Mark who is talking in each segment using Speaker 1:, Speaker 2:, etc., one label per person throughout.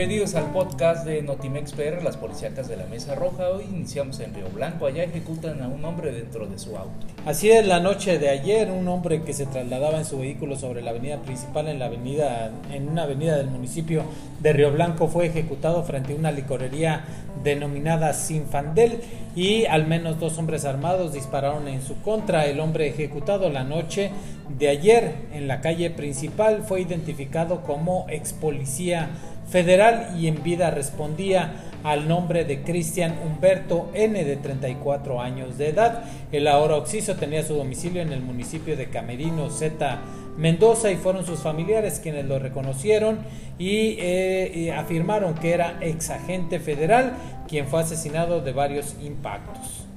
Speaker 1: Bienvenidos al podcast de Notimex PR, las policíacas de la Mesa Roja. Hoy iniciamos en Río Blanco. Allá ejecutan a un hombre dentro de su auto.
Speaker 2: Así es, la noche de ayer, un hombre que se trasladaba en su vehículo sobre la avenida principal en la avenida, en una avenida del municipio de Río Blanco, fue ejecutado frente a una licorería denominada Sinfandel y al menos dos hombres armados dispararon en su contra. El hombre ejecutado la noche de ayer en la calle principal fue identificado como ex policía federal y en vida respondía al nombre de Cristian Humberto N de 34 años de edad. El ahora occiso tenía su domicilio en el municipio de Camerino Z Mendoza y fueron sus familiares quienes lo reconocieron y, eh, y afirmaron que era ex agente federal quien fue asesinado de varios impactos.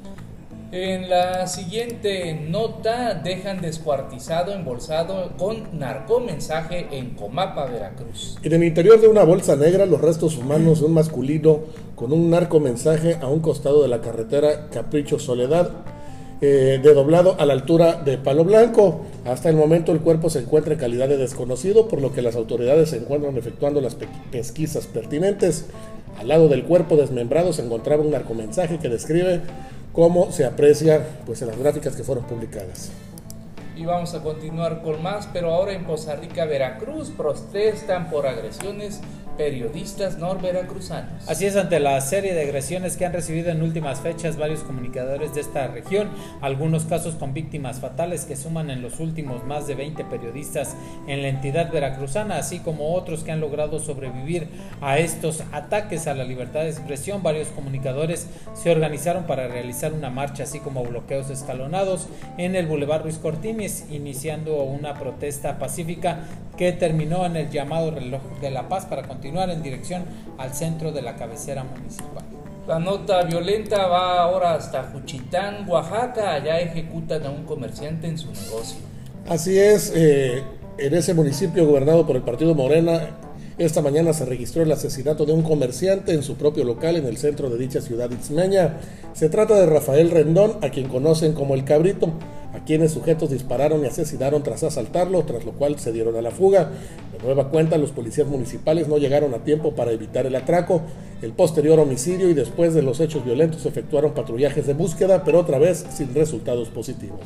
Speaker 1: En la siguiente nota dejan descuartizado, embolsado con narcomensaje en Comapa, Veracruz.
Speaker 3: En el interior de una bolsa negra, los restos humanos de un masculino con un narcomensaje a un costado de la carretera Capricho Soledad, eh, de doblado a la altura de Palo Blanco. Hasta el momento el cuerpo se encuentra en calidad de desconocido, por lo que las autoridades se encuentran efectuando las pesquisas pertinentes. Al lado del cuerpo desmembrado se encontraba un narcomensaje que describe cómo se aprecia pues, en las gráficas que fueron publicadas.
Speaker 1: Y vamos a continuar con más, pero ahora en Poza Rica, Veracruz, protestan por agresiones periodistas norveracruzanos.
Speaker 2: Así es, ante la serie de agresiones que han recibido en últimas fechas varios comunicadores de esta región, algunos casos con víctimas fatales que suman en los últimos más de 20 periodistas en la entidad veracruzana, así como otros que han logrado sobrevivir a estos ataques a la libertad de expresión, varios comunicadores se organizaron para realizar una marcha, así como bloqueos escalonados en el Boulevard Ruiz Cortines, iniciando una protesta pacífica que terminó en el llamado reloj de la paz para continuar en dirección al centro de la cabecera municipal.
Speaker 1: La nota violenta va ahora hasta Juchitán, Oaxaca. Allá ejecutan a un comerciante en su negocio.
Speaker 3: Así es, eh, en ese municipio gobernado por el partido Morena, esta mañana se registró el asesinato de un comerciante en su propio local en el centro de dicha ciudad itzmeña. Se trata de Rafael Rendón, a quien conocen como el Cabrito a quienes sujetos dispararon y asesinaron tras asaltarlo, tras lo cual se dieron a la fuga. De nueva cuenta, los policías municipales no llegaron a tiempo para evitar el atraco, el posterior homicidio y después de los hechos violentos efectuaron patrullajes de búsqueda, pero otra vez sin resultados positivos.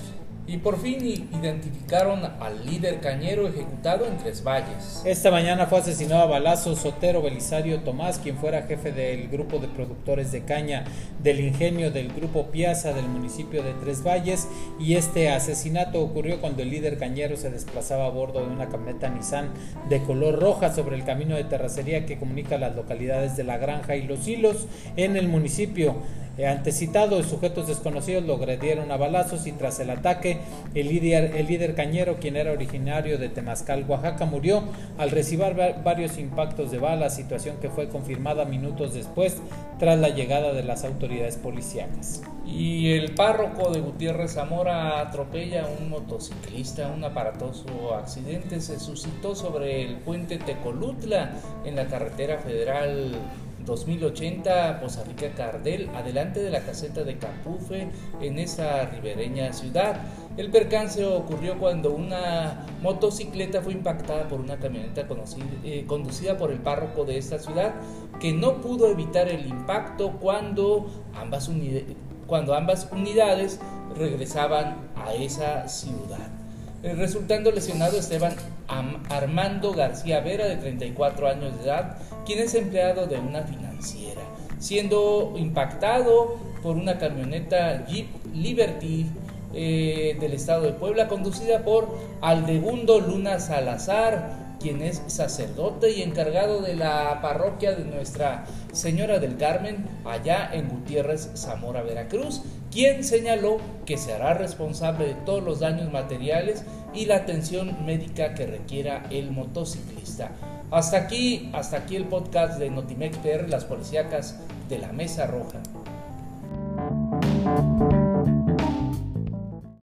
Speaker 1: Y por fin identificaron al líder cañero ejecutado en Tres Valles.
Speaker 2: Esta mañana fue asesinado a balazos Sotero Belisario Tomás, quien fuera jefe del grupo de productores de caña del ingenio del grupo Piazza del municipio de Tres Valles. Y este asesinato ocurrió cuando el líder cañero se desplazaba a bordo de una camioneta Nissan de color roja sobre el camino de terracería que comunica las localidades de La Granja y Los Hilos en el municipio. Eh, antecitados sujetos desconocidos lo agredieron a balazos y tras el ataque el líder, cañero, quien era originario de Temazcal, Oaxaca, murió al recibir varios impactos de bala, situación que fue confirmada minutos después tras la llegada de las autoridades policiales.
Speaker 1: Y el párroco de Gutiérrez Zamora atropella a un motociclista. Un aparatoso accidente se suscitó sobre el puente Tecolutla en la carretera federal 2080 Poza Rica Cardel, adelante de la caseta de Capufe en esa ribereña ciudad. El percance ocurrió cuando una motocicleta fue impactada por una camioneta eh, conducida por el párroco de esta ciudad que no pudo evitar el impacto cuando ambas, cuando ambas unidades regresaban a esa ciudad. Eh, resultando lesionado Esteban Armando García Vera, de 34 años de edad, quien es empleado de una financiera, siendo impactado por una camioneta Jeep Liberty eh, del estado de Puebla, conducida por Aldegundo Luna Salazar, quien es sacerdote y encargado de la parroquia de Nuestra Señora del Carmen, allá en Gutiérrez, Zamora, Veracruz, quien señaló que se hará responsable de todos los daños materiales y la atención médica que requiera el motociclista. Hasta aquí, hasta aquí el podcast de Notimex PR, las policíacas de la Mesa Roja.